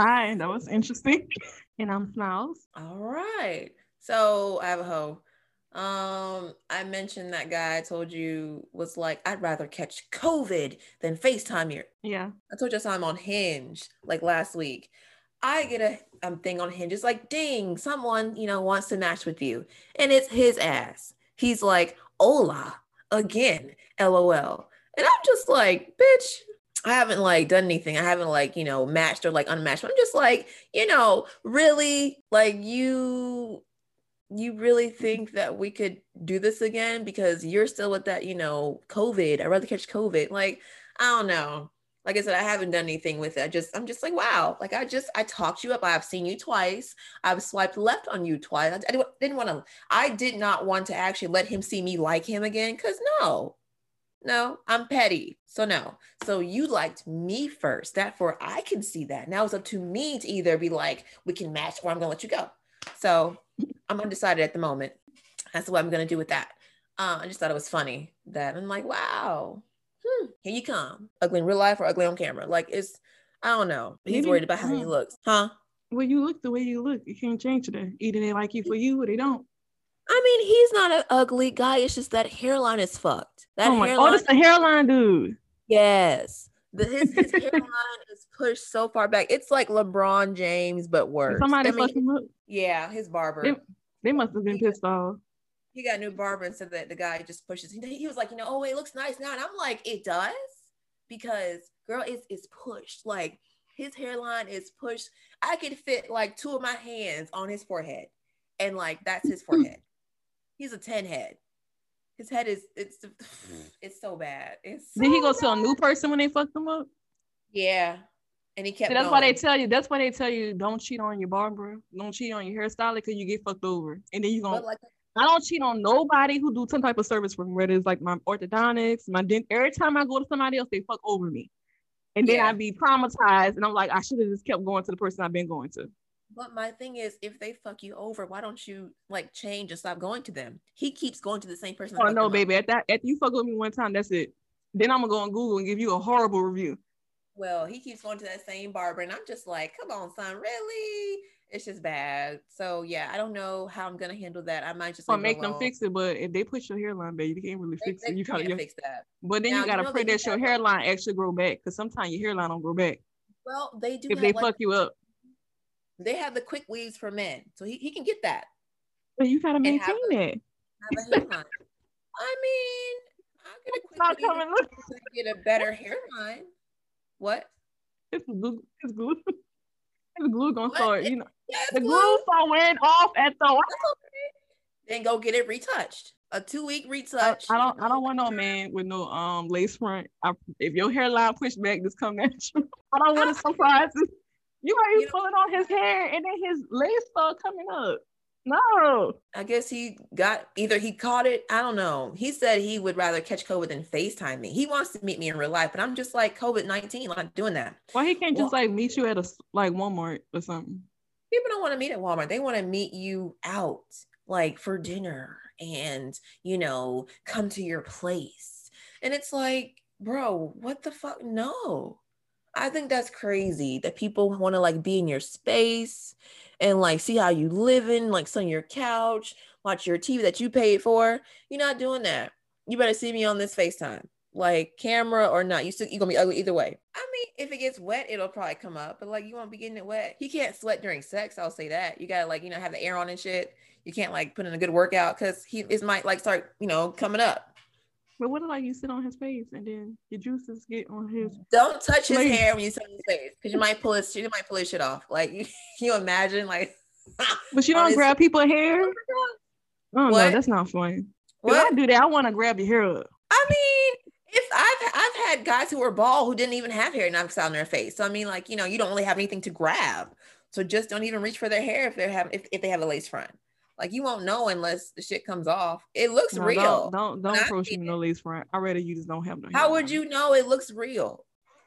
Hey. Hi, that was interesting. And I'm Smiles. All right. So I have a hoe. Um, I mentioned that guy I told you was like, I'd rather catch COVID than FaceTime you. Yeah. I told you I saw him on Hinge like last week. I get a um, thing on Hinge. It's like, ding, someone, you know, wants to match with you. And it's his ass. He's like, hola, again, LOL. And I'm just like, bitch, I haven't like done anything. I haven't like, you know, matched or like unmatched. I'm just like, you know, really like you you really think that we could do this again because you're still with that, you know, COVID. I'd rather catch COVID. Like, I don't know. Like I said, I haven't done anything with it. I just, I'm just like, wow. Like I just, I talked you up. I've seen you twice. I've swiped left on you twice. I, I didn't want to, I did not want to actually let him see me like him again. Cause no, no, I'm petty. So no. So you liked me first. Therefore, I can see that. Now it's up to me to either be like, we can match or I'm gonna let you go. So I'm undecided at the moment. That's what I'm gonna do with that. Uh, I just thought it was funny that I'm like, wow, hmm, here you come. Ugly in real life or ugly on camera. Like it's, I don't know. He's Maybe- worried about how he hmm. looks, huh? Well, you look the way you look. You can't change it. Either they like you for you or they don't. I mean, he's not an ugly guy. It's just that hairline is fucked. That oh my! Oh, hairline Oh, that's the hairline dude. Yes. The, his his hairline is pushed so far back. It's like LeBron James, but worse. Somebody I mean, him up. yeah, his barber. They, they must have been pissed off. he got a new barber and said that the guy just pushes. He, he was like, you know, oh, it looks nice now. And I'm like, it does? Because girl, it's it's pushed. Like his hairline is pushed. I could fit like two of my hands on his forehead. And like that's his forehead. He's a 10 head. His head is it's it's so bad. It's Did he so go to a new person when they fucked him up? Yeah. And he kept See, that's why they tell you. That's why they tell you don't cheat on your barber. Don't cheat on your hairstylist because you get fucked over. And then you gonna. Like I don't cheat on nobody who do some type of service for me. Whether it's like my orthodontics, my dent. Every time I go to somebody else, they fuck over me, and then Yeah. I be traumatized. And I'm like, I should have just kept going to the person I've been going to. But my thing is, if they fuck you over, why don't you like change and stop going to them? He keeps going to the same person. Oh no, up. baby. At that, you fuck with me one time, that's it. Then I'm gonna go on Google and give you a horrible review. Well, he keeps going to that same barber, and I'm just like, come on, son, really? It's just bad. So yeah, I don't know how I'm gonna handle that. I might just it make them fix it, but if they push your hairline, baby, you can't really fix they it. You gotta, fix that. but then Now, you you gotta know pray that your hairline actually grow back, because sometimes your hairline don't grow back Well, they do if they like fuck you up. They have the quick weaves for men, so he, he can get that. But you gotta maintain a- a. I mean, I'll get a quick weave. Look, to get a better hairline. What? it's glue. It's glue. It's glue gonna What? start. You know, the glue. glue start wearing off at the. Then go get it retouched. A two week retouch. I don't. I don't want no man with no um lace front. I, if your hairline pushed back, just come at you. I don't want to surprise you. Be You know- pulling on his hair, and then his lace start coming up. No. I guess he got either he caught it. I don't know. He said he would rather catch COVID than FaceTime me. He wants to meet me in real life, but I'm just like COVID 19, I'm not doing that. Why he can't just like meet you at a like Walmart or something? People don't want to meet at Walmart. They want to meet you out, like for dinner and, you know, come to your place. And it's like, bro, what the fuck? No. I think that's crazy that people want to like be in your space and like see how you living, like sit on your couch, watch your TV that you paid for. You're not doing that. You better see me on this FaceTime, like camera or not. You still you gonna be ugly either way. I mean, if it gets wet, it'll probably come up, but like you won't be getting it wet. He can't sweat during sex. I'll say that. You gotta like you know have the air on and shit. You can't like put in a good workout because he it might like start you know coming up. But what if like you sit on his face and then your juices get on his? Don't touch his Please. hair when you sit on his face because you might pull his you might pull his shit off. Like you, you imagine like But you don't his- grab people's hair. Oh, oh no, that's not funny. If What? I do that, I want to grab your hair up. I mean, if I've I've had guys who were bald who didn't even have hair knocks on their face. So I mean, like you know, you don't really have anything to grab. So just don't even reach for their hair if they have if, if they have a lace front. Like you won't know unless the shit comes off. It looks No, real. Don't don't, don't I approach me no lace front. I rather you just don't have no. How would hairline. you know it looks real?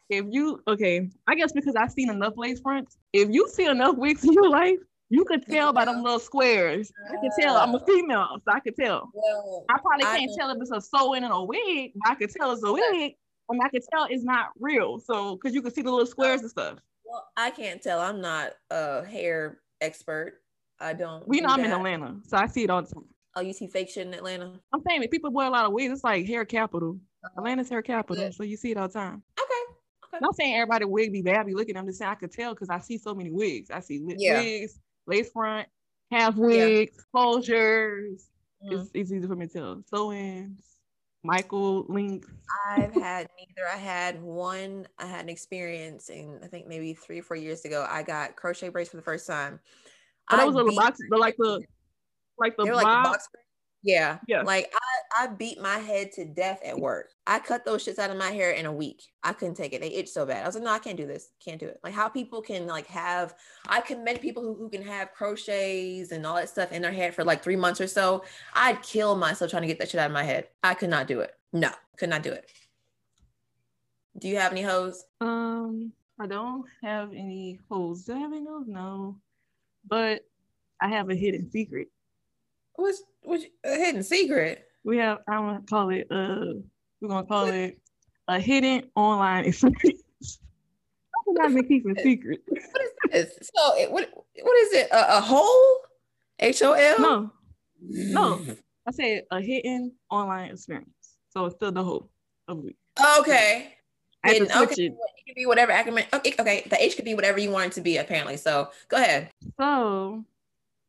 If you okay, I guess because I've seen enough lace fronts. If you see enough wigs in your life, you could tell by them little squares. I can tell. I'm a female, so I could tell. Well, I probably can't don't- tell if it's a sew in and a wig, but I could tell it's a wig. I mean, I can tell it's not real. So, because you can see the little squares and stuff. Well, I can't tell. I'm not a hair expert. I don't. We know I'm in. Atlanta, so I see it all the time. Oh, you see fake shit in Atlanta? I'm saying that people wear a lot of wigs. It's like hair capital. Atlanta's hair capital, Good. so you see it all the time. Okay. I'm not saying everybody wig be bad. Be looking. I'm just saying I could tell because I see so many wigs. I see Yeah. wigs, lace front, half wigs, closures. Mm. It's, it's easy for me to tell. Sew-ins, micro links. I've had neither. I had one. I had an experience, in I think maybe three or four years ago. I got crochet braids for the first time. Oh, I was on the box, my the like the like the they like the box. box. Yeah, Yeah. Like I, I beat my head to death at work. I cut those shits out of my hair in a week. I couldn't take it. They itch so bad. I was like, no, I can't do this. Can't do it. Like how people can like have. I commend people who, who can have crochets and all that stuff in their head for like three months or so. I'd kill myself trying to get that shit out of my head. I could not do it. No, could not do it. Do you have any hoes? Um, I don't have any holes. Do I have any holes? No, but I have a hidden secret. What's what's a hidden secret? We have. I'm gonna call it. Uh, we're gonna call it a hidden online experience. I'm not been keeping secret. What is this? So it, what what is it? A, a hole? H O L? No, no. I said a hidden online experience. So it's still the hole of the week. Okay. I have to Hidden. switch Okay. it. It could be whatever acronym. Okay, okay. The H could be whatever you want it to be, apparently. So go ahead. So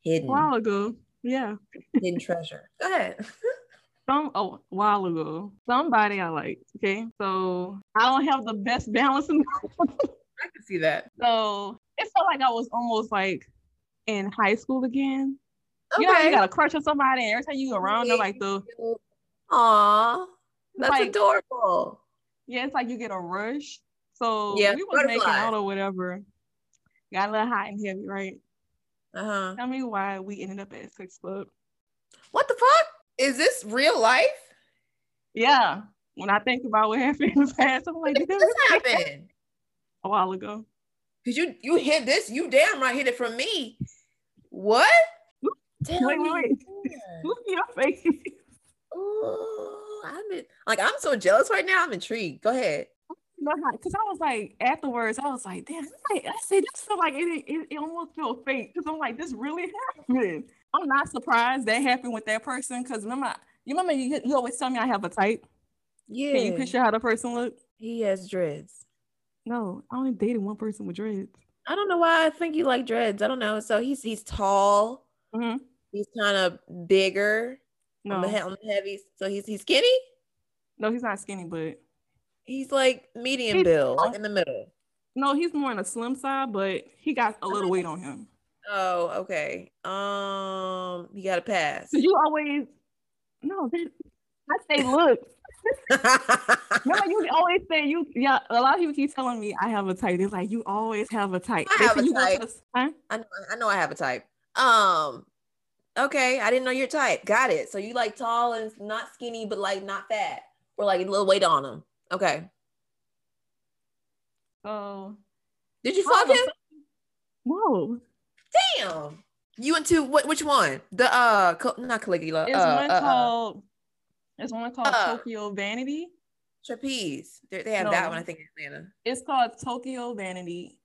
Hidden. a while ago, yeah, Hidden treasure. Go ahead. some oh, a while ago, somebody I liked. Okay, so I don't have the best balance in the world. I can see that. So it felt like I was almost like in high school again. Okay. You know, you got a crush on somebody, and every time you go around, they're like the Aw. That's Like- adorable. Yeah, it's like you get a rush. So Yeah, we was making out or whatever. Got a little hot and heavy, right? Uh-huh. Tell me why we ended up at Six club. What the fuck? Is this real life? Yeah. When I think about what happened in the past, I'm like, did this happen? A while ago. Cause you you hit this, you damn right hit it from me. What? Tell Wait, wait, me wait. Look at your face. Ooh, I'm like I'm so jealous right now. I'm intrigued. Go ahead. Because I was like, afterwards, I was like, damn, I, I said, this felt like it, it, it almost felt fake. Because I'm like, this really happened. I'm not surprised that happened with that person. Because remember, you remember you, you always tell me I have a type. Yeah. Can you picture how the person looked? he has dreads. No, I only dated one person with dreads. I don't know why I think you like dreads. I don't know. So he's he's tall. Mhm. He's kind of bigger on, the, No, on the heavy. So he's he's skinny. no, he's not skinny, but He's like medium He's build, like in the middle. no, he's more on the slim side, but he got a little weight on him. Oh, okay. Um, you got to pass. So you always, no, that, I say, look, remember you always say you, yeah, a lot of people keep telling me I have a type. It's like, you always have a type. I have a go to type. huh? I know, I know I have a type. Um, okay, I didn't know your type. Got it. So you like tall and not skinny, but like not fat, or like a little weight on them. Okay. Oh. Did you fuck him? no, Damn. You went to what? Which one? The uh, not Caligula. it's uh, one uh, uh, called, it's one called Uh. Tokyo Vanity. trapeze. They they have that one. I think in Atlanta. It's called Tokyo Vanity.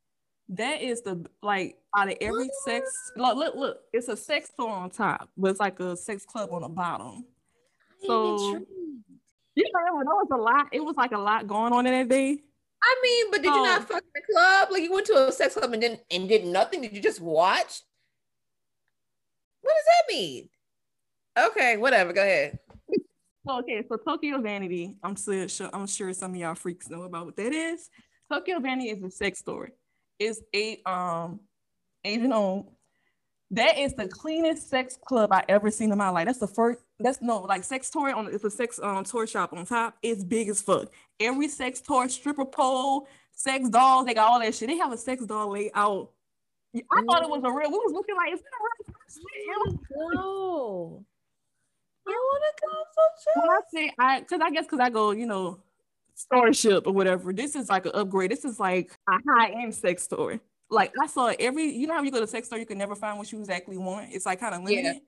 That is the like out of every sex. Look, look, look. It's a sex store on top, but it's like a sex club on the bottom. So- You remember there was a lot. It was like a lot going on in that day. I mean, but did you not fuck the club? Like you went to a sex club and didn't and did nothing? Did you just watch? What does that mean? Okay, whatever. Go ahead. So, okay, so Tokyo Vanity. I'm sure, sure I'm sure some of y'all freaks know about what that is. Tokyo Vanity is a sex store. It's a um Asian owned. That is the cleanest sex club I ever seen in my life. That's the first. That's no like sex toy on. It's a sex um toy shop on top. It's big as fuck. Every sex toy, stripper pole, sex dolls. They got all that shit. They have a sex doll laid out. I thought it was a real. We was looking like it's a real person. No. I want to go so when I say I, because I guess because I go, you know, starship or whatever. This is like an upgrade. This is like a high end sex store. Like I saw every, you know how you go to sex store, you can never find what you exactly want. It's like kind of Yeah. limited.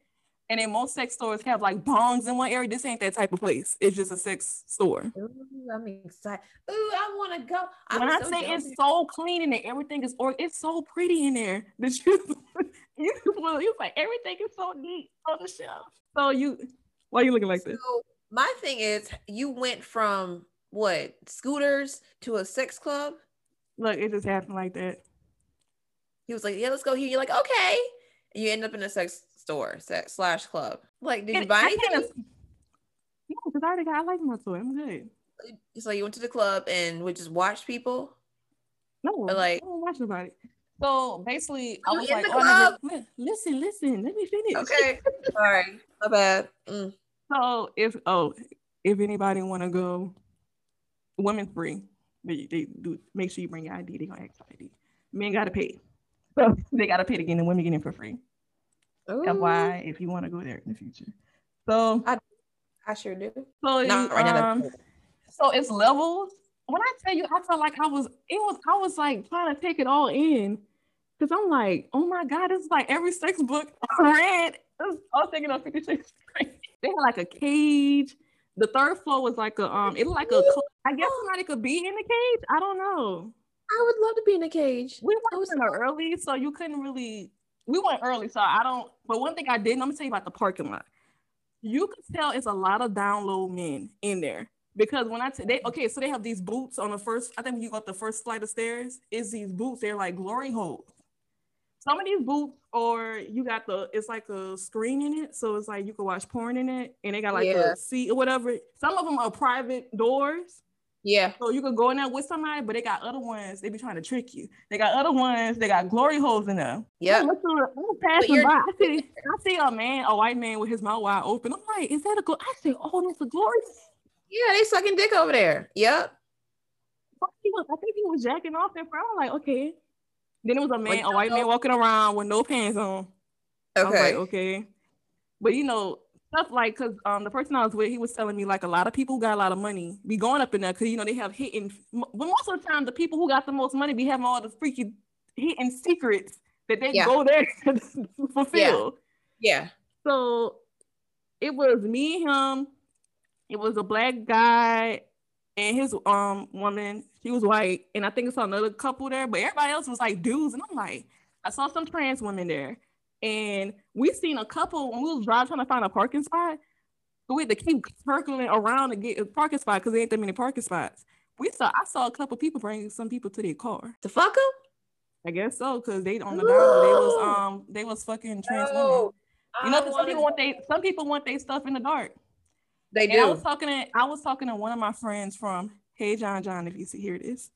And then most sex stores have like bongs in one area. This ain't that type of place. It's just a sex store. Ooh, I'm excited. Ooh, I want to go. I'm when I so say jealous. it's so clean in there, everything is or it's so pretty in there. That you, you, well, you like everything is so neat on the shelf. So you, why are you looking like this? My thing is, you went from what scooters to a sex club. Look, it just happened like that. He was like, "Yeah, let's go here." You're like, "Okay," and you end up in a sex store, sex slash club. Like, did you buy I anything? kinda- No, because I already got. I like my toy. I'm good. So you went to the club and would just watch people. No, But, like- I don't watch nobody. So basically, I You was in like, the oh, I club? li- listen, listen, let me finish. Okay, sorry, my bad. Mm. So if oh, if anybody want to go, women free. They, they do make sure you bring your ID. They gonna ask for ID. Men gotta pay. So they gotta pay to get in. Women get in for free. Ooh, FYI, if you want to go there in the future. So I sure do. so Not you, right now. um, so it's levels. When I tell you, I felt like I was, it was, I was like trying to take it all in. Cause I'm like, oh my God, it's like every sex book I read. I was, I was thinking of Fifty Shades. They had like a cage. The third floor was like a, um, it looked like a. I guess somebody could be in the cage. I don't know. I would love to be in a cage. We was- went there early, so you couldn't really. We went early, so I don't. But one thing I did, I'm gonna tell you about the parking lot. You could tell it's a lot of down low men in there because when I t- they okay, so they have these boots on the first. I think when you go up the first flight of stairs, is these boots. They're like glory holes. Some of these booths or you got the, it's like a screen in it, so it's like you can watch porn in it, and they got like Yeah. a seat or whatever. Some of them are private doors. Yeah, So you could go in there with somebody, but they got other ones. They be trying to trick you. They got other ones. They got glory holes in them. yeah. I'm passing by. I see, I see a man, a white man with his mouth wide open. I'm like, is that a glory? I say, oh, that's a glory. Yeah, they sucking dick over there. Yep. I think he was jacking off in front. I'm like, okay. Then it was a man, you a white man walking around with no pants on. I was Okay. like, okay. But you know, stuff like because um the person I was with, he was telling me like a lot of people who got a lot of money be going up in there because you know they have hidden. But most of the time, the people who got the most money be having all the freaky hidden secrets that they Yeah. go there to fulfill. Yeah. yeah. So it was me him. It was a black guy and his um woman. She was white, and I think I saw another couple there, but everybody else was like dudes. And I'm like, I saw some trans women there, and we seen a couple when we was driving trying to find a parking spot. So we had to keep circling around to get a parking spot because there ain't that many parking spots. We saw I saw a couple people bringing some people to their car. To fuck them? I guess so because they on the down they was um they was fucking trans women. You know, some people want they some people want their stuff in the dark. they And I was talking to I was talking to one of my friends from Hey John John, if you see hear this.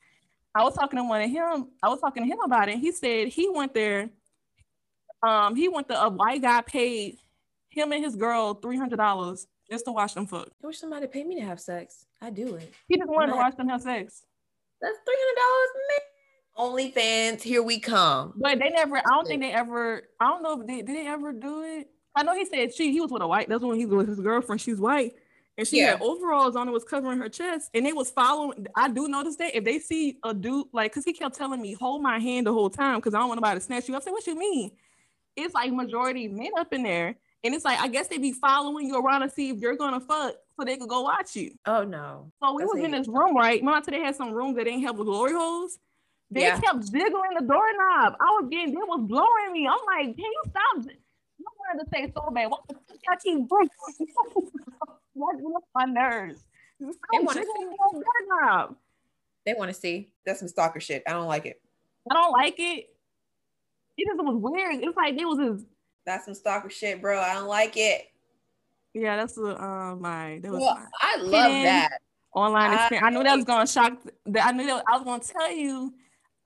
I was talking to one of him, I was talking to him about it. He said he went there. Um, he went to a white guy paid him and his girl three hundred dollars just to watch them fuck. I wish somebody paid me to have sex. I do it. He just wanted to Right. watch them have sex. That's three hundred dollars, man. OnlyFans, here we come. But they never, I don't think they ever, I don't know if they did they ever do it. I know he said she he was with a white, that's when he was with his girlfriend. She's white. And she had overalls on and it was covering her chest. And they was following. I do notice that if they see a dude, like, cause he kept telling me, hold my hand the whole time, because I don't want nobody to snatch you up. I said, what you mean? It's like majority men up in there. And it's like, I guess they be following you around to see if you're gonna fuck so they could go watch you. Oh no. So we That's was in this room, right? Said they had some rooms that didn't have the glory holes? They Yeah. kept jiggling the doorknob. I was getting, they was blowing me. I'm like, can you stop? j-" I wanted to say so bad. What the fuck I keep breaking? What what my nerves? They jiggling the doorknob. They want to see. That's some stalker shit. I don't like it. I don't like it. It just was weird. It's like it was his. That's some stalker shit, bro. I don't like it. Yeah, that's the uh, my that was Well, my I love that. online I- experience. I knew that was gonna shock. That I knew that I was gonna tell you.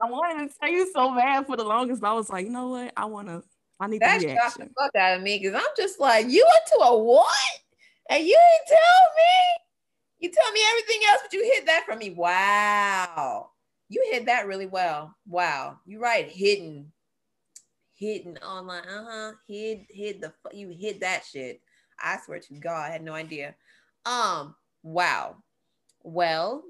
I wanted to tell you so bad for the longest, but I was like, you know what? I wanna. I need That the shocked the fuck out of me because I'm just like, you went to a what? And you didn't tell me. You tell me everything else, but you hid that from me. Wow. You hid that really well. Wow. You're right. Hidden. Hidden online. Uh-huh. Hid hid the you hid that shit. I swear to God, I had no idea. Um, wow. Well,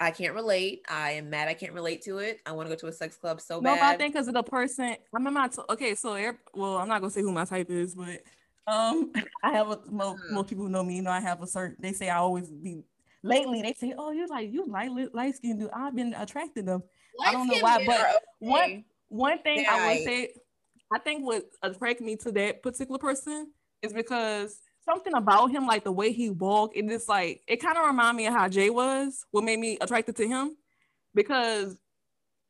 I can't relate. I am mad I can't relate to it. I want to go to a sex club so No, bad. but I think because of the person. I'm. I t- okay, so well, I'm not gonna say who my type is, but Um, I have a most, most people know me. You know, I have a certain. They say I always be. Lately, they say, "Oh, you like you light light skin dude." I've been attracted to them. I don't know why, but okay. one one thing I would say, I think what attracted me to that particular person is because something about him, like the way he walked, it just like it kind of reminded me of how Jay was. What made me attracted to him because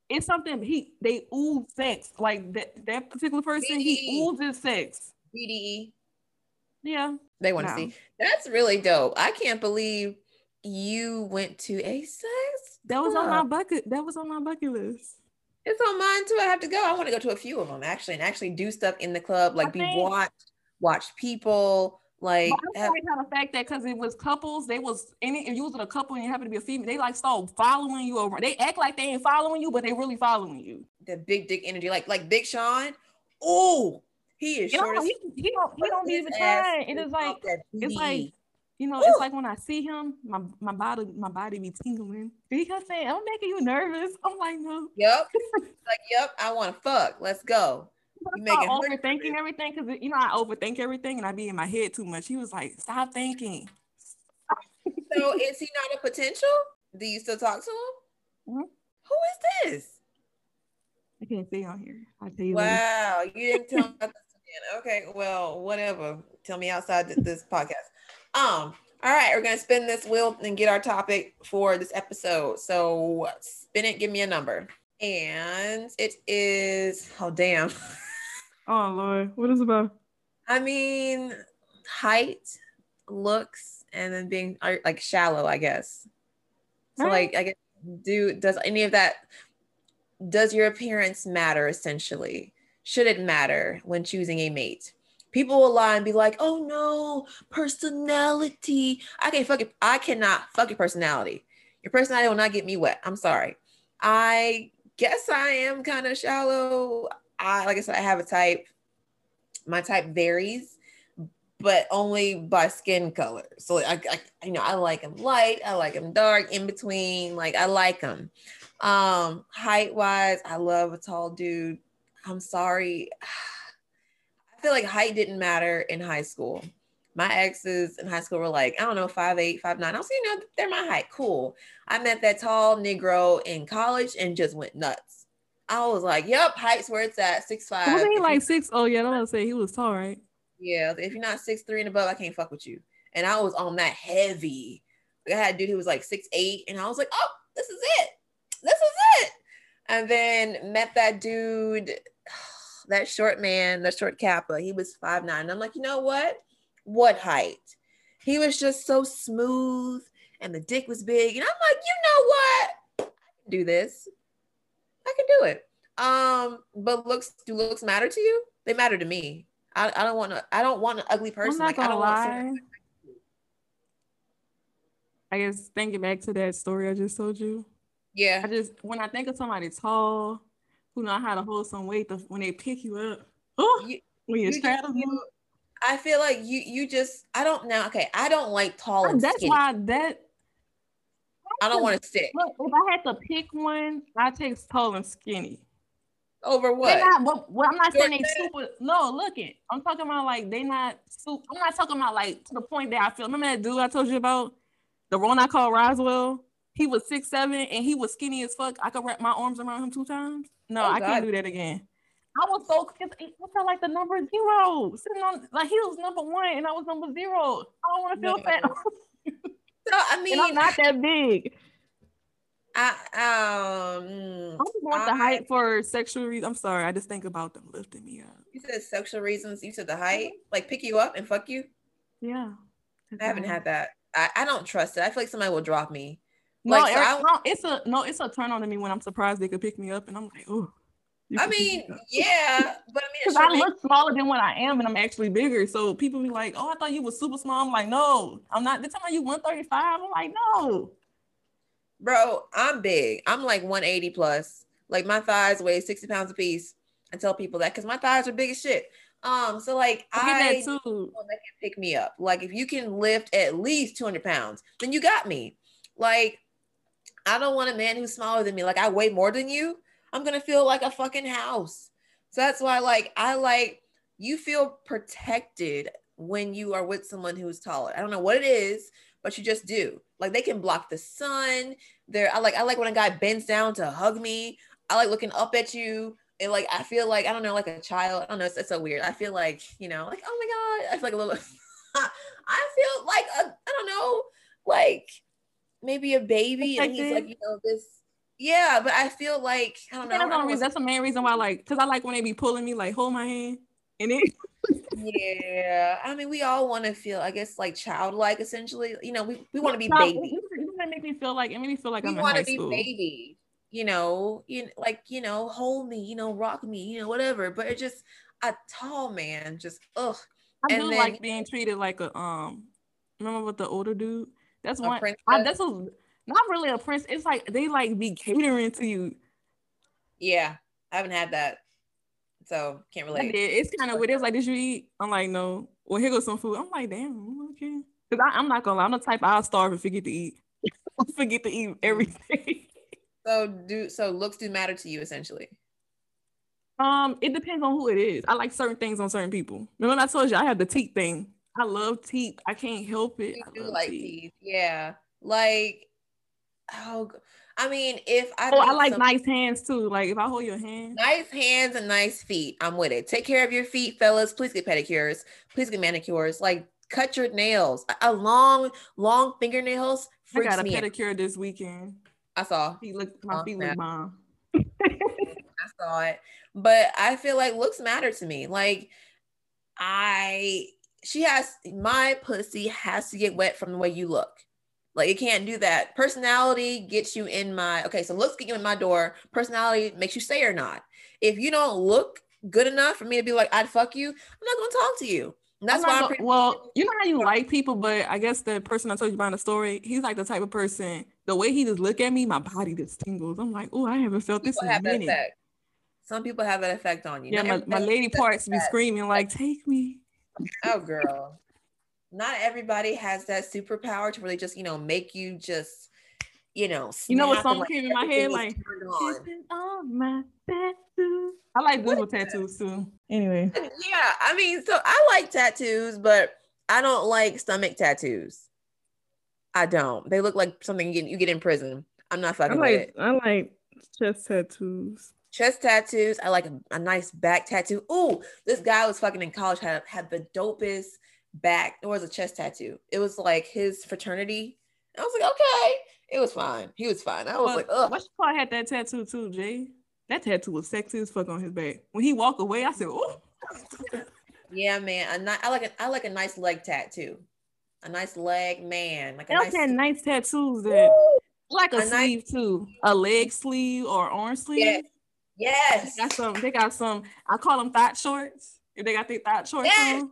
it's something he they ooze sex. Like that that particular person, BDE. he oozes sex. BDE. Yeah. They want to see. That's really dope. I can't believe you went to a. That was on my bucket. That was on my bucket list. It's on mine too. I have to go. I want to go to a few of them actually, and actually do stuff in the club, like I be think, watched, watch people. Like I have, like how the fact that because it was couples, they was any if you was a couple and you happen to be a female, they like start following you over. They act like they ain't following you, but they really following you. The big dick energy, like like Big Sean. Oh, he is short. He, he don't he don't even try. It is like it's like you know, Ooh. it's like when I see him, my my body my body be tingling. He kept saying, "I'm making you nervous." I'm like, no. Yep. like, yep. I want to fuck. Let's go. You making overthinking everything because you know I overthink everything and I be in my head too much. He was like, "Stop thinking." so is he not a potential? Do you still talk to him? Mm-hmm. Who is this? I can't say on here. I'll tell you. Wow, later. you didn't tell me about again. Okay, well, whatever. Tell me outside this podcast. Um, all right, we're gonna spin this wheel and get our topic for this episode. So spin it, give me a number. And it is oh damn. Oh Lord, what is it about? I mean, height, looks, and then being uh, like shallow, I guess. So like I guess do does any of that does your appearance matter essentially? Should it matter when choosing a mate? People will lie and be like, "Oh no, personality." I can fuck it. I cannot fuck your personality. Your personality will not get me wet. I'm sorry. I guess I am kind of shallow. I like I said, I have a type. My type varies, but only by skin color. So I, I you know, I like them light. I like them dark, in between. Like I like them. Um, height wise, I love a tall dude. I'm sorry. I feel like height didn't matter in high school. My exes in high school were like, I don't know, five eight, five nine. I was, you know, they're my height. Cool. I met that tall Negro in college and just went nuts. I was like, yep, height's where it's at, six five. Wasn't he like six? Oh yeah, I was gonna say he was tall, right? Yeah, if you're not six three and above, I can't fuck with you. And I was on that heavy. I had a dude who was like six eight, and I was like, oh, this is it. This is it. And then met that dude that short man, the short kappa, he was five nine. I'm like, you know what? What height? He was just so smooth and the dick was big. And I'm like, you know what? I can do this. I can do it. Um, but looks do looks matter to you? They matter to me. I, I don't want to I don't want an ugly person. like I don't lie. want I guess thinking back to that story I just told you. Yeah. I just when I think of somebody tall, who know how to hold some weight to, when they pick you up. Oh, you, when you, you. I feel like you you just I don't know. Okay, I don't like tall. And that's skinny. why that. I don't want to stick. Look, if I had to pick one, I take tall and skinny. Over what? Not, well, I'm not saying they super. No, look it. I'm talking about like they not super. I'm not talking about like to the point that I feel. Remember that dude I told you about, the one I called Roswell. He was six seven and he was skinny as fuck. I could wrap my arms around him two times. No, oh, I God. can't do that again. I was so what's that like the number zero sitting on like he was number one and I was number zero. I don't want to feel no. fat. so I mean, and I'm not that big. I um. I just want I, the height for sexual reasons. I'm sorry, I just think about them lifting me up. You said sexual reasons. You said the height, like pick you up and fuck you. Yeah, I haven't had that. I, I don't trust it. I feel like somebody will drop me. No, like, so I, no, it's a no, it's a turn on to me when I'm surprised they could pick me up, and I'm like, oh. I mean, yeah, but I mean, because I look smaller than what I am, and I'm actually bigger. So people be like, "Oh, I thought you were super small." I'm like, "No, I'm not." They're telling you 135. I'm like, "No, bro, I'm big. I'm like 180 plus. Like my thighs weigh 60 pounds a piece. I tell people that because my thighs are big as shit. Um, so like I, I that too. That can pick me up. Like if you can lift at least 200 pounds, then you got me. Like I don't want a man who's smaller than me. Like I weigh more than you. I'm gonna feel like a fucking house. So that's why like I like you feel protected when you are with someone who's taller. I don't know what it is, but you just do. Like they can block the sun. They're I like I like when a guy bends down to hug me. I like looking up at you. And like I feel like I don't know, like a child. I don't know. It's, it's so weird. I feel like you know, like oh my god. I feel like a little. I feel like I I don't know, like maybe a baby, and he's like you know this. Yeah, but I feel like I don't know. That's, the reason, that's the main reason why, like, because I like when they be pulling me, like, hold my hand, and it. yeah, I mean, we all want to feel, I guess, like childlike. Essentially, you know, we, we want to be baby. It make me feel like it made me feel like we I'm want to be baby. You know, you like you know, hold me, you know, rock me, you know, whatever. But it just a tall man, just ugh. I and do then, like being treated like a um. Remember what the older dude? That's one. I, that's a not really a prince. It's like they like be catering to you. Yeah, I haven't had that, so can't relate. It's kind of weird. It's like, did you eat? I'm like, no. Well, here goes some food. I'm like, damn, okay. Because I'm not gonna lie, I'm the type I'll starve and forget to eat. forget to eat everything. So do so looks do matter to you essentially. Um, it depends on who it is. I like certain things on certain people. Remember when I told you I have the teeth thing. I love teeth. I can't help it. You do like teeth. teeth. Yeah. Like, oh, I mean, if I oh, I like nice hands too. Like if I hold your hand, nice hands and nice feet, I'm with it. Take care of your feet, fellas. Please get pedicures. Please get manicures. Like cut your nails. A long, long fingernails. I got a pedicure out. this weekend. I saw. He looked my oh, feet look mom. I saw it, but I feel like looks matter to me. Like I, she has my pussy has to get wet from the way you look. Like it can't do that. Personality gets you in my okay. So looks get you in my door. Personality makes you stay or not. If you don't look good enough for me to be like I'd fuck you, I'm not gonna talk to you. And that's why. I'm pretty- well, you know how you like people, but I guess the person I told you about in the story, he's like the type of person. The way he just look at me, my body just tingles. I'm like, oh, I haven't felt this in a minute. Some people have that effect on you. Yeah, my, my lady parts be screaming like, take me. Oh, girl not everybody has that superpower to really just you know make you just you know you know what song like came in my head like my. I like Google tattoos too. Anyway, yeah, I mean, so I like tattoos, but I don't like stomach tattoos. I don't. They look like something you get, you get in prison. I'm not fucking I like, with it. I like chest tattoos. Chest tattoos. I like a, a nice back tattoo. Oh, this guy was fucking in college had had the dopest back. It was a chest tattoo. It was like his fraternity. I was like, okay, it was fine. He was fine. I was well, like, ugh. What's probably had that tattoo too, Jay? That tattoo was sexy as fuck on his back. When he walked away, I said, oh. yeah, man. I like a, I like a nice leg tattoo. A nice leg, man. Like a nice, had nice tattoos that like a, a sleeve nice, too, a leg sleeve or arm sleeve. Yes. Yes. They got some. They got some. I call them thought shorts. If they got their thought shorts yes. on.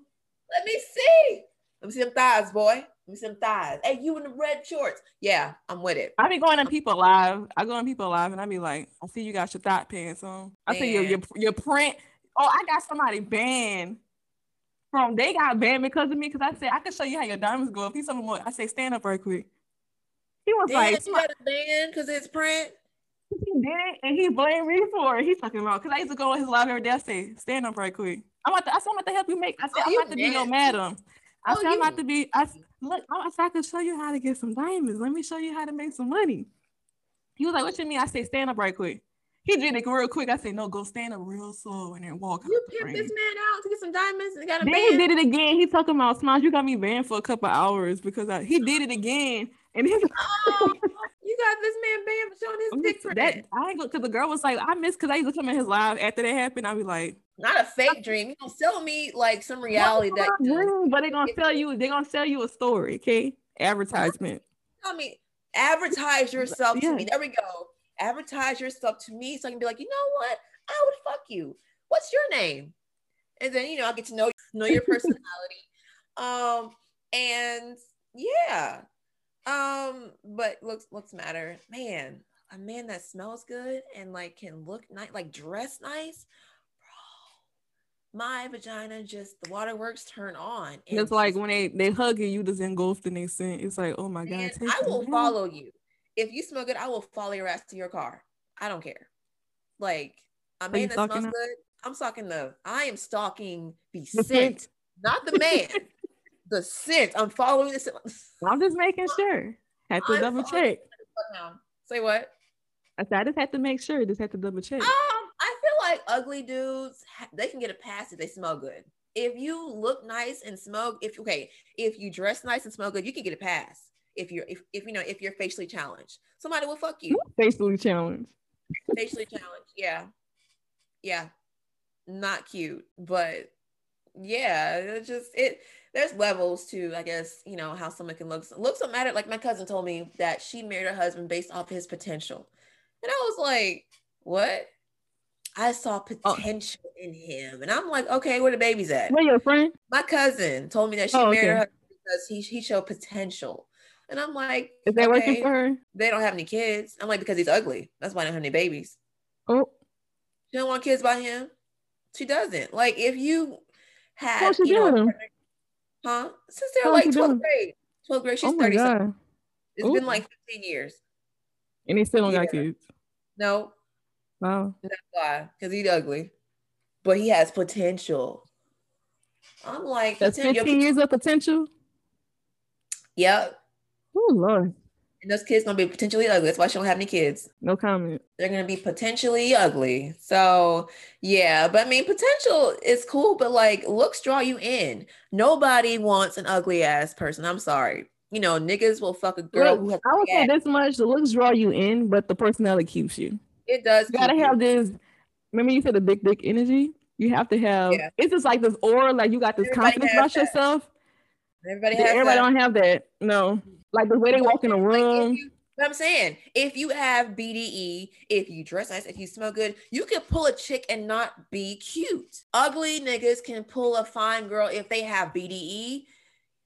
Let me see. Let me see them thighs, boy. Let me see them thighs. Hey, you in the red shorts. Yeah, I'm with it. I be going on people live. I go on people live and I be like, I see you got your thought pants on. I see your, your your print. Oh, I got somebody banned from they got banned because of me because I said I can show you how your diamonds go. If he's something more, I say stand up right quick. He was Damn, like, you got a ban because it's print. He did it and he blamed me for it. He's talking about because I used to go on his live every day. I say, stand up right quick. I'm about to, I said, I'm about to help you make. I said, oh, I'm about to be your madam. I oh, said, I'm about to be. I look. I said, I could show you how to get some diamonds. Let me show you how to make some money. He was like, "What you mean?" I say, "Stand up right quick." He did it real quick. I said, "No, go stand up real slow and then walk." You pimped this man out to get some diamonds and got a Then he did it again. He talking about smiles. You got me banned for a couple hours because I, he did it again. And he's oh, got this man banned for showing his dick for that. I ain't because the girl was like, I miss because I used to come in his live after that happened. I'd be like, not a fake dream. You gonna sell me like some reality that dream, but they're gonna sell you, they're gonna sell you a story, okay? Advertisement. Tell me, advertise yourself yeah. to me. There we go. Advertise yourself to me so I can be like, you know what? I would fuck you. What's your name? And then you know, I get to know know your personality. um, and yeah. Um, but looks looks matter. Man, a man that smells good and like can look nice, like dress nice Bro, my vagina just the waterworks turn on. It's like when they they hug you, you just engulfed in their scent. It's like, oh my god, I will follow you. If you smell good, I will follow your ass to your car. I don't care. Like a man that smells good, I'm stalking the. I am stalking the scent, not the man. the sense. I'm following this. I'm just making sure. Had to I'm double check. Say what? I said I just had to make sure. Just had to double check. Um, I feel like ugly dudes they can get a pass if they smell good. If you look nice and smell, if okay, if you dress nice and smell good, you can get a pass. If you're if, if you know if you're facially challenged, somebody will fuck you. Facially challenged. facially challenged, yeah, yeah, not cute, but yeah, it's just it. There's levels to, I guess, you know how someone can look. Looks don't matter. Like my cousin told me that she married her husband based off his potential, and I was like, what? I saw oh. potential in him, and I'm like, okay, where the baby's at? Where your friend? My cousin told me that she Oh, married her okay. husband because he he showed potential, and I'm like, Is that working okay, for her? They don't have any kids. I'm like, because he's ugly. That's why they don't have any babies. Oh, She don't want kids by him. She doesn't. Like if you had, How's she you know, doing? huh? Since they're like she 12th doing? grade. 12th grade. She's oh my 30 something. It's Ooh. been like 15 years. And they still don't got kids. No, Wow. that's why. Because he's ugly. But he has potential. I'm like, That's 15 years of potential. Yep. Oh Lord. And those kids gonna be potentially ugly. That's why she don't have any kids. No comment. they're gonna be potentially ugly. So yeah, but I mean, potential is cool, but like looks draw you in. Nobody wants an ugly ass person. I'm sorry. You know, niggas will fuck a girl Look, who has I would say this much: the looks draw you in, but the personality keeps you. It does. You gotta have this. Remember, you said the big dick energy. You have to have. Yeah. It's just like this aura, like you got this Everybody confidence about that. yourself. Everybody has Everybody that. don't have that. No, like the way they walk in a Like, room. you- but I'm saying, if you have BDE, if you dress nice, if you smell good, you can pull a chick and not be cute. Ugly niggas can pull a fine girl if they have BDE,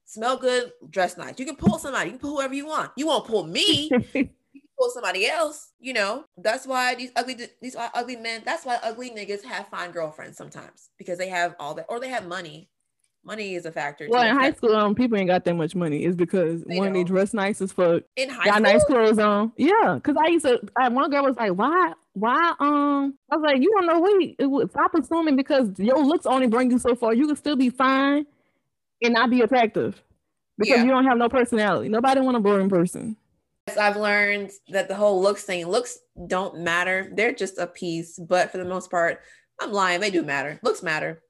smell good, dress nice. You can pull somebody, you can pull whoever you want. You won't pull me, you can pull somebody else. You know, that's why these ugly these ugly men. That's why ugly niggas have fine girlfriends sometimes because they have all that, or they have money. Money is a factor. well, in high school, um, people ain't got that much money. It's because They one, they don't. dress nice as fuck, in high got school, nice clothes on. Yeah, because I used to. I, one girl was like, "Why? Why?" Um, I was like, "You don't know was, stop assuming because your looks only bring you so far. You can still be fine and not be attractive because Yeah. you don't have no personality. Nobody want a boring person. Yes, I've learned that the whole looks thing, looks don't matter. They're just a piece, but for the most part, I'm lying. They do matter. Looks matter.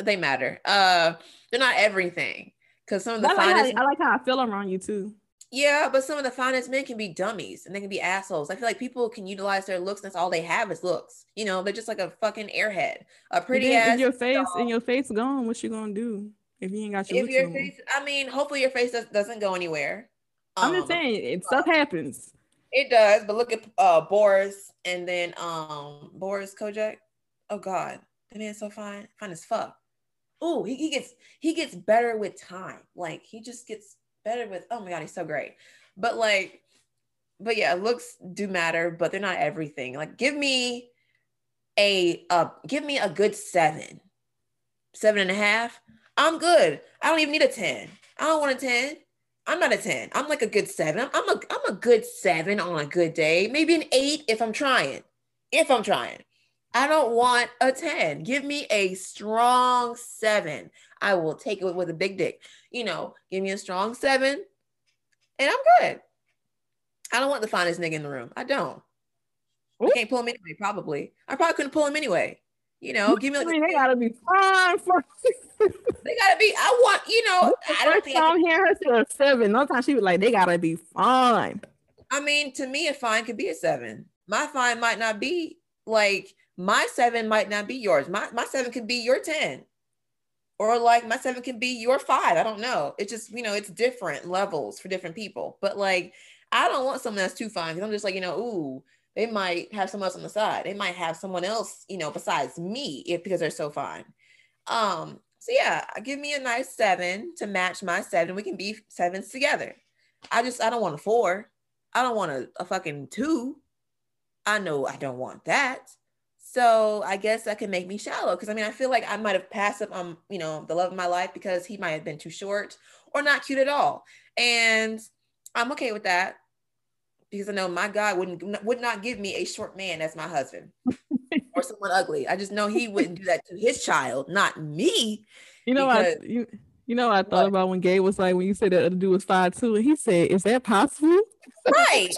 They matter. Uh, they're not everything. Because some of the I like, how, finest, I like how I feel around you too. yeah, but some of the finest men can be dummies and they can be assholes. I feel like people can utilize their looks. That's all they have is looks. You know, they're just like a fucking airhead, a pretty then ass. if your face and your face gone, what you gonna do if you ain't got your If your no more? face, I mean, hopefully your face does, doesn't go anywhere. I'm Um, just saying, it, stuff happens. It does, but look at uh Boris and then um Boris Kodjoe. Oh God, that man's so fine, fine as fuck. Ooh, he, he gets he gets better with time. Like he just gets better with. Oh my God, he's so great. But like, but yeah, looks do matter, but they're not everything. Like, give me a uh give me a good seven, seven and a half. I'm good. I don't even need a ten. I don't want a ten. I'm not a 10. I'm like a good seven. I'm, I'm a I'm a good seven on a good day. Maybe an eight if I'm trying. If I'm trying. I don't want a 10. Give me a strong seven. I will take it with, a big dick. You know, give me a strong seven and I'm good. I don't want the finest nigga in the room. I don't. I can't pull him anyway, probably. I probably couldn't pull him anyway. You know, give me I like a mean, they gotta be fine for. they gotta be. I want, you know, I don't think I time hearing her say a seven. No time she was like, they gotta be fine. I mean, to me, a fine could be a seven. My fine might not be like my seven might not be yours. My my seven could be your 10. Or like my seven can be your five. I don't know. It's just, you know, it's different levels for different people. But like, I don't want someone that's too fine because I'm just like, you know, ooh, they might have someone else on the side. They might have someone else, you know, besides me if because they're so fine. Um, so yeah, give me a nice seven to match my seven. We can be sevens together. I just I don't want a four. I don't want a, a fucking two. I know I don't want that. So I guess that can make me shallow because I mean I feel like I might have passed up on you know the love of my life because he might have been too short or not cute at all, and I'm okay with that because I know my God wouldn't would not give me a short man as my husband or someone ugly. I just know he wouldn't do that to his child, not me. You know what? You, You know, I thought what? about when Gay was like, when you said that other dude was five two, and he said, "Is that possible?" Right.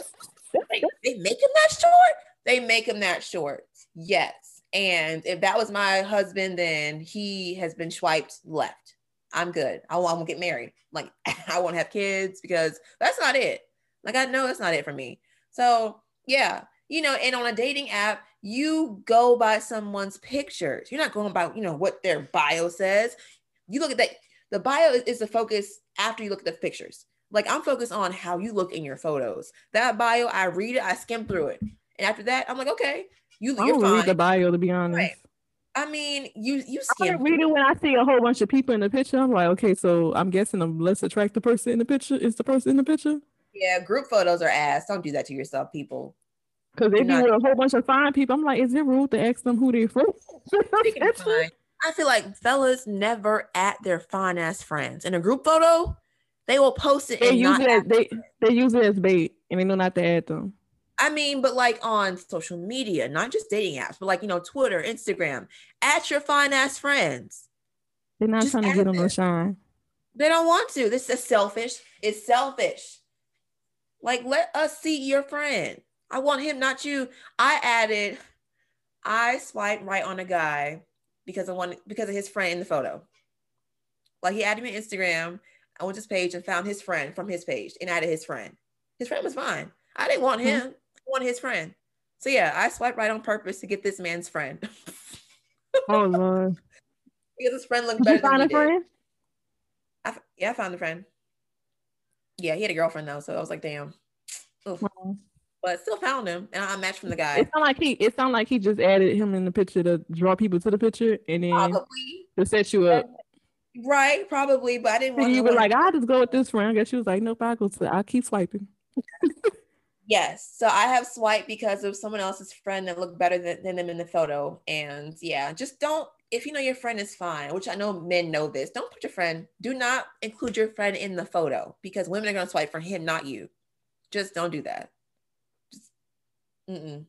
they, they make him that short. They make him that short. Yes. And if that was my husband, then he has been swiped left. I'm good. I won't, I won't get married. Like I won't have kids because that's not it. Like I know that's not it for me. So yeah, you know, and on a dating app, you go by someone's pictures. You're not going by, you know, what their bio says. You look at that. The bio is, is the focus after you look at the pictures. Like I'm focused on how you look in your photos. That bio, I read it, I skim through it, and after that, I'm like, okay, you. I don't read the bio to be honest. Right. I mean, you you skim. I read it when I see a whole bunch of people in the picture. I'm like, okay, so I'm guessing the less attractive person in the picture is the person in the picture. Yeah, group photos are ass. Don't do that to yourself, people. Because if you were a whole bunch of fine people, I'm like, is it rude to ask them who they're from? I feel like fellas never at their fine ass friends in a group photo. They will post it. They use it as they they use it as bait, and they know not to add them. I mean, but like on social media, not just dating apps, but like you know, Twitter, Instagram, at your fine ass friends. They're not just trying to get them to shine. They don't want to. This is selfish. It's selfish. Like, let us see your friend. I want him, not you. I added, I swiped right on a guy because I wanted because of his friend in the photo. Like he added me on Instagram. I went to his page and found his friend from his page and added his friend. His friend was fine. I didn't want mm-hmm. him. I wanted his friend. So yeah, I swiped right on purpose to get this man's friend. oh Lord. Because his friend looked did better. You find a friend? I, yeah, I found a friend. Yeah, he had a girlfriend though, so I was like, damn. But still found him, and I matched from the guy. It sounded like he. It sounded like he just added him in the picture to draw people to the picture, and then probably. to set you up. Right, probably, but I didn't want. You were like, "I'll just go with this friend." I guess she was like, "Nope, I go to. I'll keep swiping." yes, so I have swiped because of someone else's friend that looked better than, than them in the photo, and yeah, just don't if you know your friend is fine, which I know men know this, don't put your friend, do not include your friend in the photo because women are going to swipe for him, not you. Just don't do that. Just, mm-mm.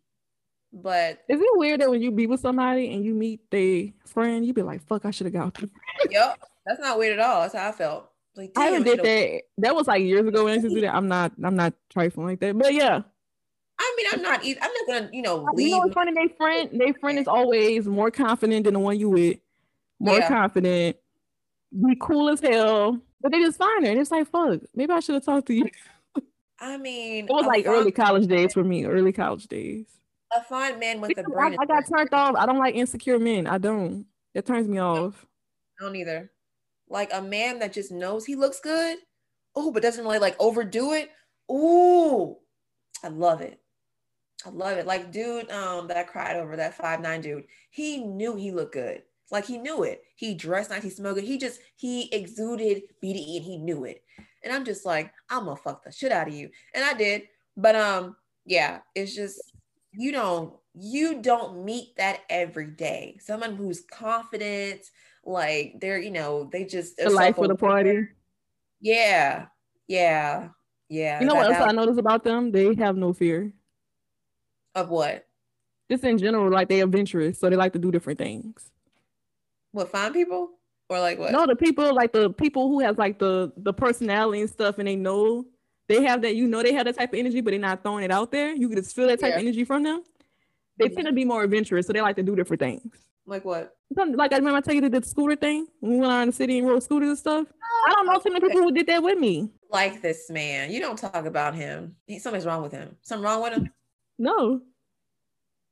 But is it weird that when you be with somebody and you meet their friend, you be like, fuck, I should have gone Yep. That's not weird at all. That's how I felt. Like, I did that. That was like years ago when I do that. I'm not, I'm not trifling like that. But yeah, I mean, I'm not. I'm not gonna, you know, leave. You know, funny. Their friend, their friend is always more confident than the one you with. More yeah. confident, be cool as hell, but they just find her, and it's like, fuck. Maybe I should have talked to you. I mean, it was like early college days for me. Early college days. A fine man with because a brain. I, I got turned off. I don't like insecure men. I don't. It turns me off. I don't either. Like a man that just knows he looks good. Oh, but doesn't really like overdo it. Ooh, I love it. I love it. Like dude, um, that I cried over that five nine dude. He knew he looked good. Like he knew it. He dressed nice. He good. He just he exuded BDE and he knew it. And I'm just like, I'm gonna fuck the shit out of you. And I did. But um, yeah, it's just you don't you don't meet that every day. Someone who's confident, like they're you know they just the life of the party. Yeah, yeah, yeah. You know what else I notice about them? They have no fear. Of what? Just in general, like they adventurous, so they like to do different things. What find people or like what? No, the people like the people who has like the the personality and stuff, and they know they have that. You know, they have that type of energy, but they're not throwing it out there. You can just feel that type yeah. of energy from them. They tend to be more adventurous, so they like to do different things. Like what? Like I remember I tell you the scooter thing when we went around the city and rode scooters and stuff. I don't know too many people who did that with me. Like this man, you don't talk about him. Something's wrong with him. Something wrong with him. No.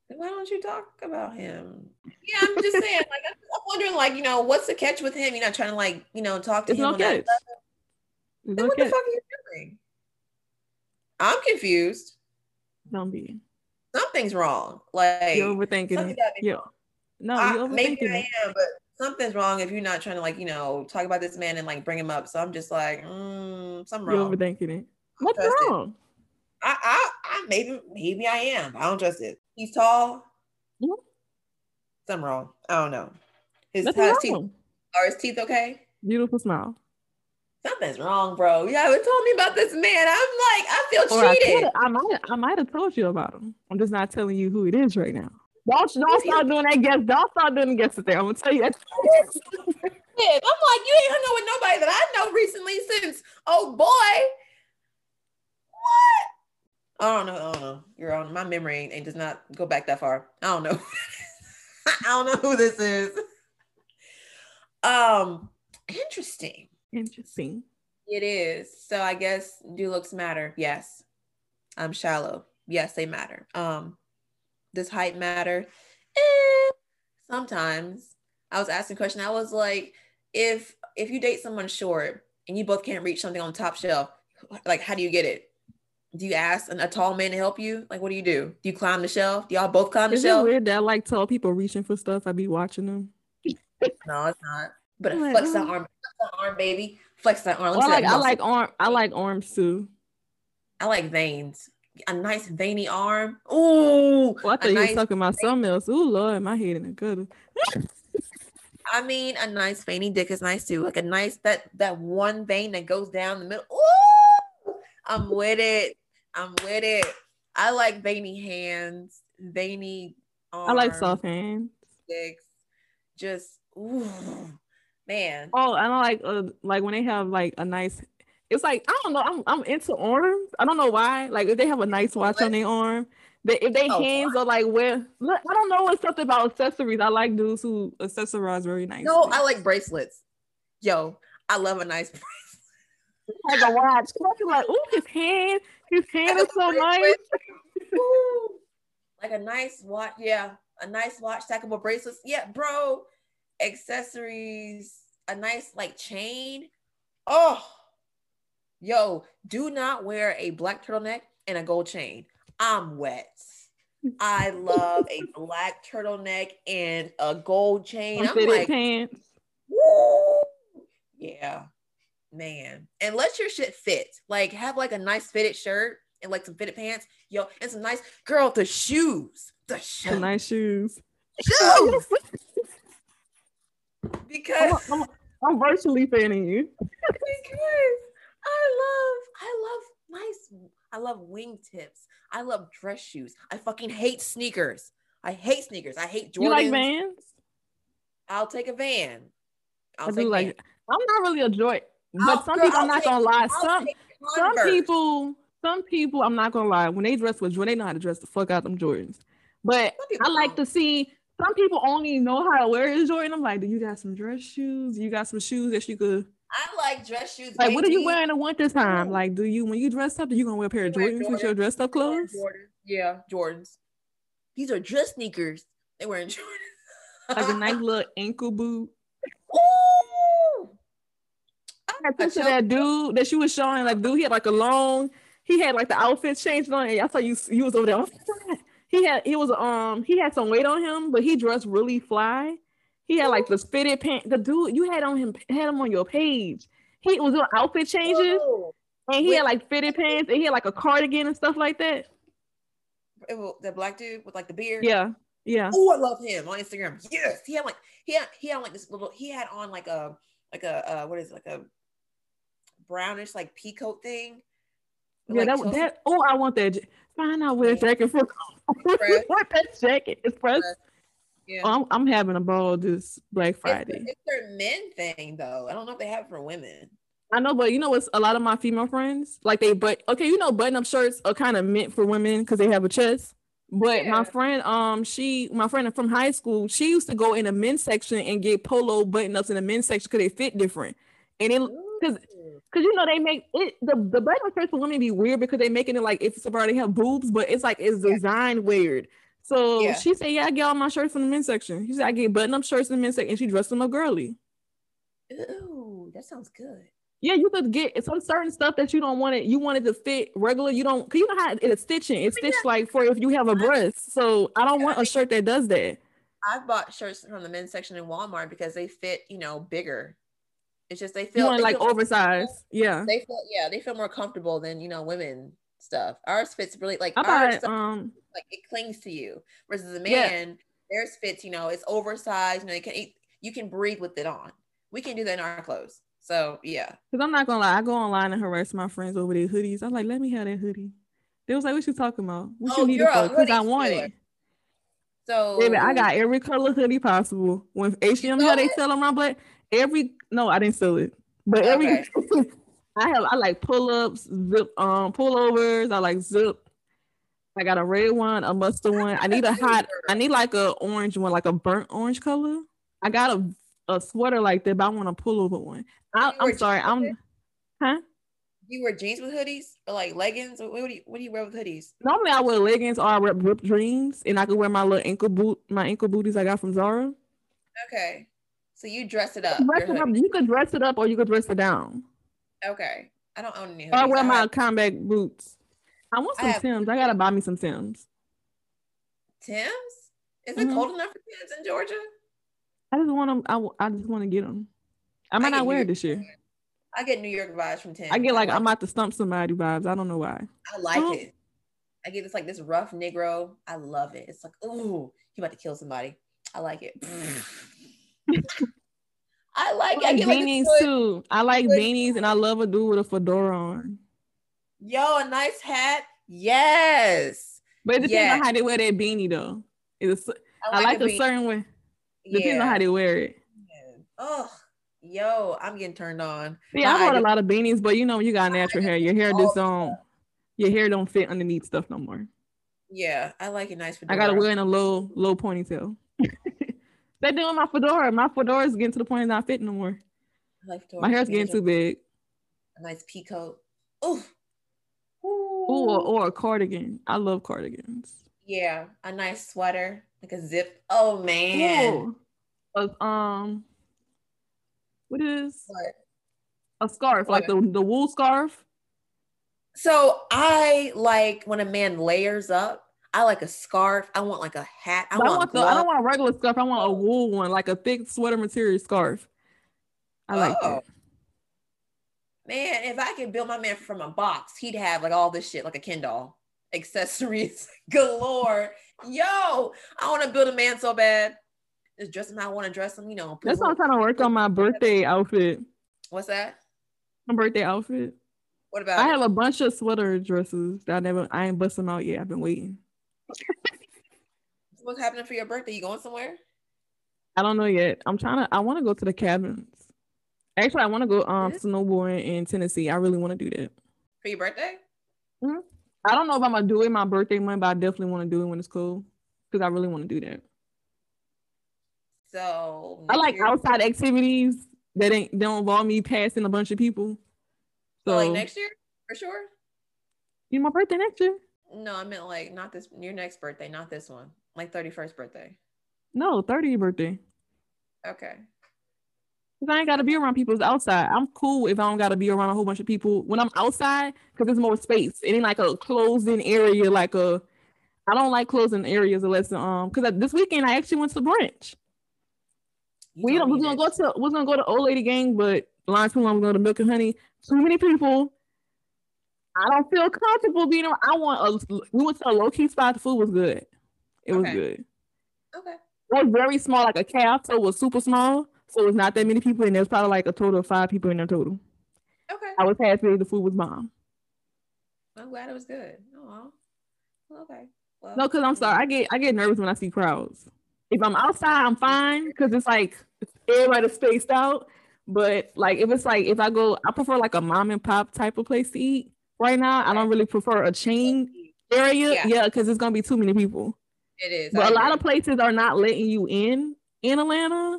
Why don't you talk about him? Yeah, I'm just saying. Like, I'm wondering, like, you know, what's the catch with him? You're not trying to, like, you know, talk to it's him. No catch. Then no what catch. the fuck are you doing? I'm confused. Don't be. Something's wrong. Like you're overthinking it. Yeah. No, I, maybe I am, but something's wrong if you're not trying to like you know talk about this man and like bring him up. So I'm just like, mm, something wrong. You're overthinking it. What's wrong? I, I, I, maybe, maybe I am. I don't trust it. He's tall. Mm-hmm. Something wrong. I don't know. His, his teeth are his teeth okay? Beautiful smile. Something's wrong, bro. You haven't told me about this man. I'm like, I feel cheated. I, I might, I might have told you about him. I'm just not telling you who it is right now. Don't, don't start doing that guess. Don't start doing guesses there. I'm gonna tell you that. I'm like, you ain't hung out with nobody that I know recently since, oh boy. What? I don't know. I don't know. You're on my memory ain't, ain't does not go back that far. I don't know. I don't know who this is. Um, interesting. Interesting. It is. So I guess do looks matter. Yes. I'm shallow. Yes, they matter. Um, does height matter? Eh, sometimes. I was asking a question. I was like, if if you date someone short and you both can't reach something on top shelf, like how do you get it? Do you ask an, a tall man to help you? Like, what do you do? Do you climb the shelf? Do y'all both climb the Is shelf? it weird that I like tall people reaching for stuff? I be watching them. No, it's not. But Like, flex that oh. arm, flex that arm, baby. Flex that arm. Well, I like I like arm I like arms too. I like veins. A nice veiny arm. Ooh. Well, I a thought you nice- talking about something else. Ooh Lord, my head in the gutter. I mean, a nice veiny dick is nice too. Like a nice that that one vein that goes down the middle. Ooh, I'm with it. I'm with it. I like veiny hands, veiny arms, I like soft hands. dicks. Just ooh, man. Oh, I like uh, like when they have like a nice. It's like I don't know. I'm I'm into arms. I don't know why. Like if they have a nice watch on their arm, they, if they Oh, hands are like where look, I don't know. It's something about accessories. I like dudes who accessorize very nice. No, I like bracelets. Yo, I love a nice like a watch. I'm like, ooh, his hand, his hand is so nice. Ooh, like a nice watch. Yeah, a nice watch, stackable bracelets. Yeah, bro. Accessories, a nice like chain. Oh, yo, do not wear a black turtleneck and a gold chain. I'm wet. I love a black turtleneck and a gold chain. I'm fitted like, pants. Woo! Yeah, man. And let your shit fit. Like have like a nice fitted shirt and like some fitted pants. Yo, and some nice girl, the shoes. The shoes. the nice shoes. shoes. Because, I'm, I'm, I'm virtually fanning you. because I love, I love nice, I love wingtips. I love dress shoes. I fucking hate sneakers. I hate sneakers. I hate Jordans. You like Vans? I'll take a van. I'll I take do like. I'm not really a joy, but I'll- some girl, people. I'm I'll not take- gonna lie. I'll Some some people, some people, I'm not gonna lie, when they dress with Jordan, they know how to dress the fuck out them Jordans. But I like don't. to see some people only know how to wear his Jordan. I'm like, do you got some dress shoes? You got some shoes that you could I like dress shoes. like? What are you wearing in winter time? Like, do you when you dress up, are you gonna wear a pair of I wear Jordans with your Jordans. dressed up clothes? Jordans. Yeah, Jordans. These are dress sneakers. They wearing Jordans. Like a nice little ankle boot. Ooh. I had picture of that dude that she was showing. Like, dude, he had like a long. He had like the outfit changed on. And I saw you you was over there. He had he was um he had some weight on him, but he dressed really fly. He had like the fitted pants. The dude you had on him had him on your page. He was doing outfit changes Ooh. and he Wait. had like fitted pants and he had like a cardigan and stuff like that. It was the black dude with like the beard. Yeah, yeah. Oh, I love him on Instagram. Yes, he had like he had he had like this little. He had on like a like a uh, what is it like a brownish like peacoat thing. Yeah, Like that, Chelsea that oh, I want that. Find out where that jacket. Press. what that jacket is press. Yeah. I'm, I'm having a ball this Black Friday. it's their men thing though. I don't know if they have it for women. I know, but you know what's a lot of my female friends like they but okay, you know, button up shirts are kind of meant for women because they have a chest. But Yeah. my friend, um, she my friend from high school, she used to go in the men's section and get polo button ups in the men's section because they fit different. And it because because you know they make it the the button up shirts for women be weird because they making it like if they have boobs, but it's like it's Yeah. designed weird. So Yeah. she said, "Yeah, I get all my shirts from the men's section." She said, "I get button up shirts in the men's section," and she dressed them up girly. Ooh, that sounds good. Yeah, you could get some certain stuff that you don't want it. You want it to fit regular. You don't, cause you know how it's stitching. It's stitched like for if you have a breast. So I don't want a shirt that does that. I've bought shirts from the men's section in Walmart because they fit, you know, bigger. It's just they feel they like feel- oversized. Yeah. They feel yeah, they feel more comfortable than you know women stuff. Ours fits really like I ours um like it clings to you. Versus a Yeah. man, theirs fits, you know, it's oversized. You know, you can eat, you can breathe with it on. We can do that in our clothes. So yeah. Cause I'm not gonna lie, I go online and harass my friends over their hoodies. I'm like, let me have that hoodie. They was like, what you talking about? What Oh, you need it for? Cause I want it. So Baby, I got every color hoodie possible. When H&M here, they sell them around black. every no, I didn't sell it, but every okay. I have I like pull ups, zip um pullovers. I like zip. I got a red one, a mustard one. I need a hot. I need like a orange one, like a burnt orange color. I got a a sweater like that, but I want a pullover one. I, am sorry, I'm. Huh? You wear jeans with hoodies or like leggings? What, do you what do you wear with hoodies? Normally I wear leggings or I wear ripped jeans, and I can wear my little ankle boot, my ankle booties I got from Zara. Okay, so you dress it up. Dress it up. You could dress it up or you could dress it down. Okay, I don't own any. Hoodies. I wear I my have... combat boots. I want some I have... Tims. I gotta buy me some Tims. Tims? Is it mm-hmm. cold enough for Tims in Georgia? I just want them. I, I just want to get them. I might I not wear it this year. I get New York vibes from Tim. I get like, I am about to stump somebody vibes. I don't know why. I like oh. it. I get this like this rough Negro. I love it. It's like, ooh, you about to kill somebody. I like it. I like, I like beanies like too. I like beanies and I love a dude with a fedora on. Yo, a nice hat. Yes. But it depends yes. on how they wear that beanie though. It's a, I like, I like a, a certain way. Depends yeah. on how they wear it. Yeah. Oh, yo, I'm getting turned on. Yeah, I bought a lot of beanies, but you know, you got natural hair. Your hair just don't. Your hair don't fit underneath stuff no more. Yeah, I like it nice. Fedora. I gotta wear in a low, low ponytail. They're doing my fedora. My fedora is getting to the point it's not fitting no more. Like my hair's getting too big. A nice pea coat. Ooh. Ooh, or, or a cardigan. I love cardigans. Yeah, a nice sweater, like a zip. Oh man. Ooh. um, what is what? a scarf, what? like the, the wool scarf? So I like when a man layers up. I like a scarf. I want like a hat. I, want, I want the, I don't want a regular scarf. I want a wool one, like a thick sweater material scarf. I like oh. that. Man, if I could build my man from a box, he'd have like all this shit, like a Ken doll, accessories galore. Yo, I want to build a man so bad just dress him how I want to dress him. You know. That's what I'm trying to work on my birthday outfit. What's that? My birthday outfit. What about? I it? have a bunch of sweater dresses that I never. I ain't busting out yet. I've been waiting. What's happening for your birthday? You going somewhere? I don't know yet. I'm trying to. I want to go to the cabins. Actually, I want to go um snowboarding in Tennessee. I really want to do that. For your birthday? Mm-hmm. I don't know if I'm gonna do it my birthday month, but I definitely want to do it when it's cool because I really want to do that. So I like outside activities that ain't don't involve me passing a bunch of people. So, so like next year for sure. You my birthday next year? No, I meant like not this your next birthday, not this one. Like 31st birthday. No, 30th birthday. Okay. I ain't gotta be around people. It's outside. I'm cool if I don't gotta be around a whole bunch of people when I'm outside because there's more space. It ain't like a closed in area, like a I don't like closing areas unless um because this weekend I actually went to brunch we don't, we're gonna go to we're gonna go to old lady gang, but line too long. We're going to milk and honey. Too many people. I don't feel comfortable being. Around. I want a. We went to a low key spot. The food was good. It was good. Okay. It was very small, like a calf. So it was super small. So it was not that many people, and there's probably like a total of five people in there total. Okay. I was happy the food was bomb. I'm glad it was good. Oh, okay. Well, no, because I'm sorry. I get I get nervous when I see crowds. If I'm outside, I'm fine because it's like everybody spaced out. But like if it's like if I go, I prefer like a mom and pop type of place to eat. Right now, I don't really prefer a chain area. Yeah, because it's gonna be too many people. It is. But I a agree. lot of places are not letting you in in Atlanta.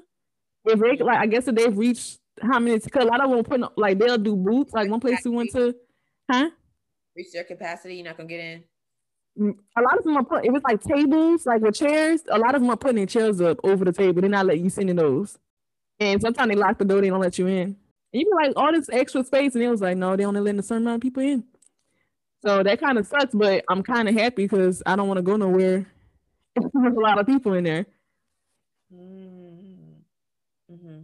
If they like, I guess if they've reached how many? Because a lot of them put like they'll do booths. Like one place we went to, huh? Reach their capacity. You're not gonna get in mm, a lot of them are put. It was like tables, like with chairs. A lot of them are putting their chairs up over the table. They're not letting you sit in those. And sometimes they lock the door. They don't let you in. And you be like, all this extra space, and it was like, no, they only letting a certain amount of people in. So that kind of sucks. But I'm kind of happy because I don't want to go nowhere. There's a lot of people in there. Mm-hmm. mm-hmm.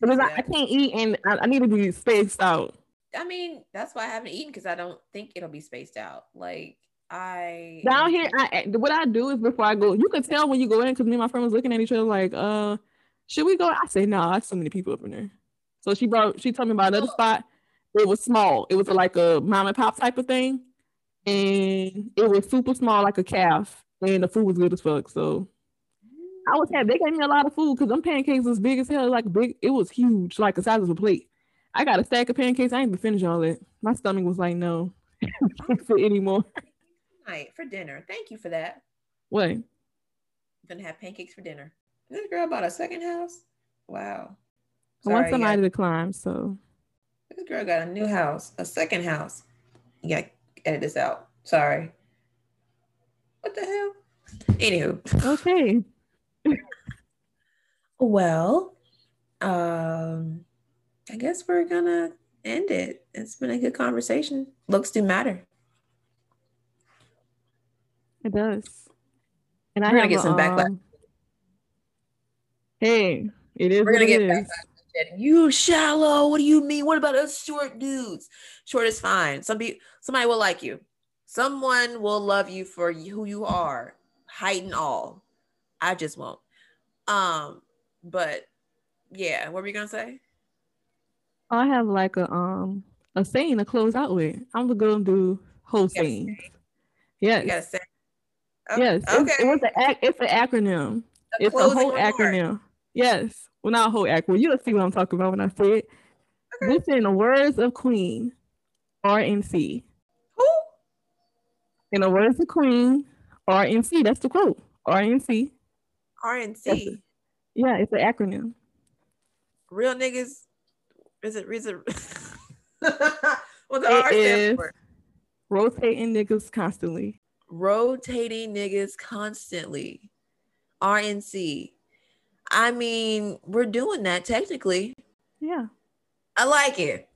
Because yeah. I, I, can't eat, and I, I need to be spaced out. I mean, that's why I haven't eaten because I don't think it'll be spaced out. Like I down here, I what I do is before I go, you can tell when you go in because me and my friend was looking at each other like, uh, should we go? I say no, nah, so many people up in there. So she brought, she told me about another spot. It was small. It was like a mom and pop type of thing, and it was super small, like a calf, and the food was good as fuck. So I was happy. They gave me a lot of food because them pancakes was big as hell. Like big, it was huge, like the size of a plate. I got a stack of pancakes. I ain't even finished all that. My stomach was like, no, can't anymore. Night for dinner. Thank you for that. What? Gonna have pancakes for dinner. This girl bought a second house. Wow. I want somebody to climb, so this girl got a new house, a second house. You gotta edit this out. Sorry. What the hell? Anywho. Okay. well, um, I guess we're gonna end it. It's been a good conversation. Looks do matter. It does. And we're I gonna get some backlash. Um, hey, it is. We're gonna get backlash. You shallow. What do you mean? What about us short dudes? Short is fine. Some people, somebody will like you. Someone will love you for who you are, height and all. I just won't. Um, but yeah, what were you gonna say? I have like a um a saying to close out with. I'm gonna do whole sayings. Yes. Say. Oh, yes. Okay. It's, it was an it's an acronym. A it's a whole remark. acronym. Yes. Well, not a whole acronym. You'll see what I'm talking about when I say it. Okay. In the words of Queen, RNC. In the words of Queen, RNC. That's the quote. RNC. RNC. Yeah, it's an acronym. Real niggas. Is it? Is it? what the R stand for? Rotating niggas constantly. Rotating niggas constantly. RNC. I mean, we're doing that technically. Yeah. I like it.